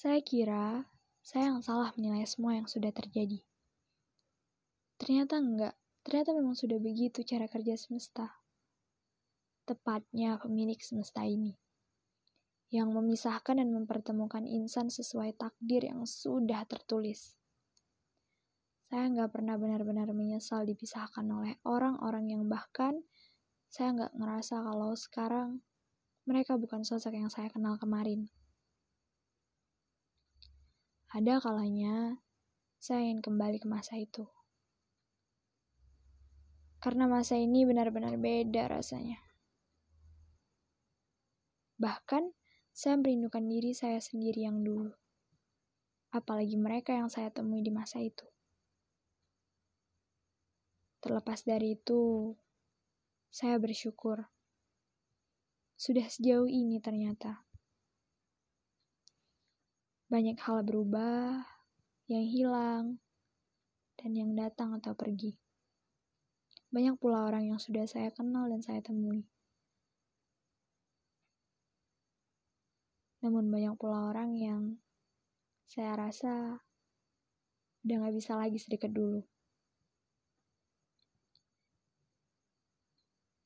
Saya kira saya yang salah menilai semua yang sudah terjadi. Ternyata enggak. Ternyata memang sudah begitu cara kerja semesta. Tepatnya pemilik semesta ini. Yang memisahkan dan mempertemukan insan sesuai takdir yang sudah tertulis. Saya nggak pernah benar-benar menyesal dipisahkan oleh orang-orang yang bahkan saya nggak ngerasa kalau sekarang mereka bukan sosok yang saya kenal kemarin. Ada kalanya saya ingin kembali ke masa itu. Karena masa ini benar-benar beda rasanya. Bahkan saya merindukan diri saya sendiri yang dulu. Apalagi mereka yang saya temui di masa itu. Terlepas dari itu, saya bersyukur. Sudah sejauh ini ternyata. Banyak hal berubah, yang hilang, dan yang datang atau pergi. Banyak pula orang yang sudah saya kenal dan saya temui. Namun banyak pula orang yang saya rasa udah gak bisa lagi sedekat dulu.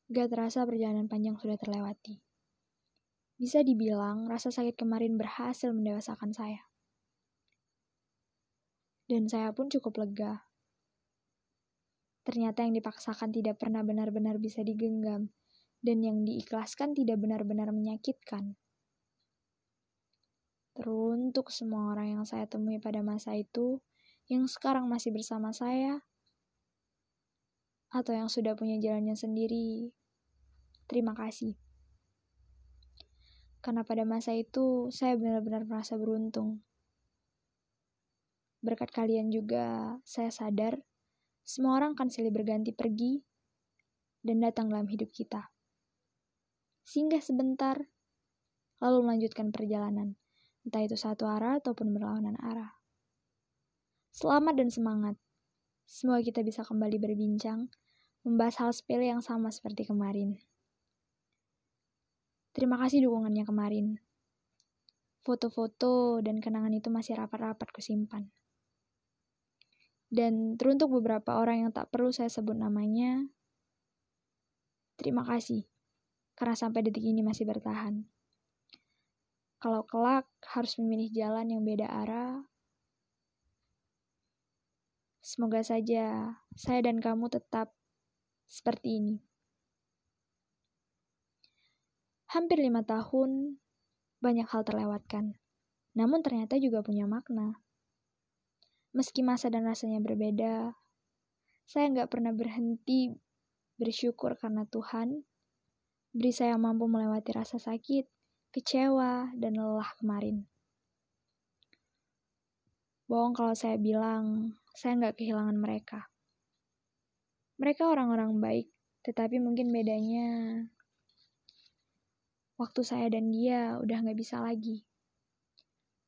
Gak terasa perjalanan panjang sudah terlewati. Bisa dibilang rasa sakit kemarin berhasil mendewasakan saya. Dan saya pun cukup lega. Ternyata yang dipaksakan tidak pernah benar-benar bisa digenggam, dan yang diikhlaskan tidak benar-benar menyakitkan. Teruntuk semua orang yang saya temui pada masa itu, yang sekarang masih bersama saya, atau yang sudah punya jalannya sendiri, Terima kasih. Karena pada masa itu saya benar-benar merasa beruntung. Berkat kalian juga saya sadar semua orang akan silih berganti pergi dan datang dalam hidup kita. Singgah sebentar, lalu melanjutkan perjalanan, entah itu satu arah ataupun berlawanan arah. Selamat dan semangat. Semoga kita bisa kembali berbincang, membahas hal sepele yang sama seperti kemarin. Terima kasih dukungannya kemarin. Foto-foto dan kenangan itu masih rapat-rapat kusimpan. Dan teruntuk beberapa orang yang tak perlu saya sebut namanya, terima kasih. Karena sampai detik ini masih bertahan. Kalau kelak harus memilih jalan yang beda arah, semoga saja saya dan kamu tetap seperti ini. Hampir lima tahun, banyak hal terlewatkan. Namun ternyata juga punya makna. Meski masa dan rasanya berbeda, saya nggak pernah berhenti bersyukur karena Tuhan beri saya mampu melewati rasa sakit, kecewa, dan lelah kemarin. Bohong kalau saya bilang saya nggak kehilangan mereka. Mereka orang-orang baik, tetapi mungkin bedanya Waktu saya dan dia udah gak bisa lagi.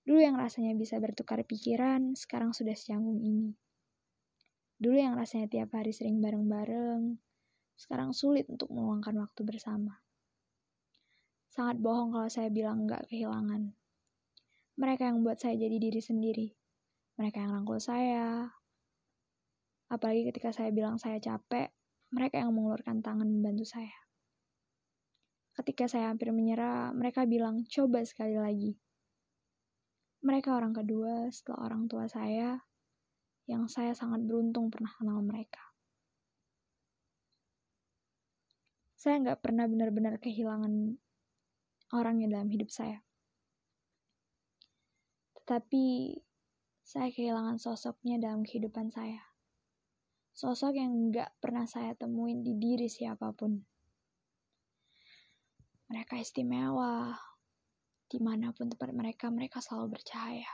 Dulu yang rasanya bisa bertukar pikiran, sekarang sudah secanggung ini. Dulu yang rasanya tiap hari sering bareng-bareng, sekarang sulit untuk meluangkan waktu bersama. Sangat bohong kalau saya bilang gak kehilangan. Mereka yang buat saya jadi diri sendiri. Mereka yang rangkul saya. Apalagi ketika saya bilang saya capek, mereka yang mengulurkan tangan membantu saya. Ketika saya hampir menyerah, mereka bilang, coba sekali lagi. Mereka orang kedua setelah orang tua saya, yang saya sangat beruntung pernah kenal mereka. Saya nggak pernah benar-benar kehilangan orang yang dalam hidup saya. Tetapi, saya kehilangan sosoknya dalam kehidupan saya. Sosok yang nggak pernah saya temuin di diri siapa pun. Mereka istimewa. Di mana pun tempat mereka, mereka selalu bercahaya.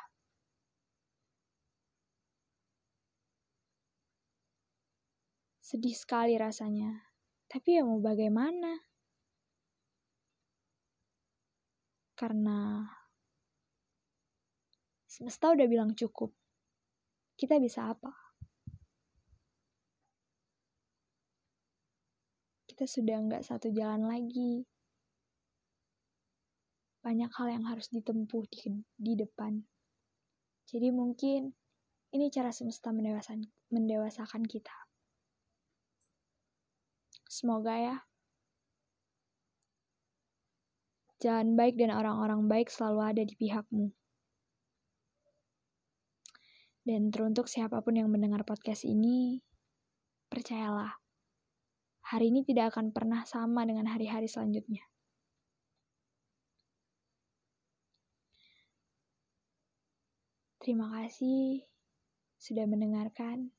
Sedih sekali rasanya. Tapi ya mau bagaimana? Karena semesta udah bilang cukup. Kita bisa apa? Kita sudah nggak satu jalan lagi banyak hal yang harus ditempuh di, di depan. Jadi mungkin ini cara semesta mendewasakan, mendewasakan kita. Semoga ya. Jalan baik dan orang-orang baik selalu ada di pihakmu. Dan teruntuk siapa pun yang mendengar podcast ini, percayalah, hari ini tidak akan pernah sama dengan hari-hari selanjutnya. Terima kasih sudah mendengarkan.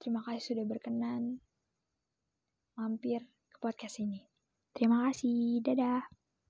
Terima kasih sudah berkenan mampir ke podcast ini. Terima kasih. Dadah.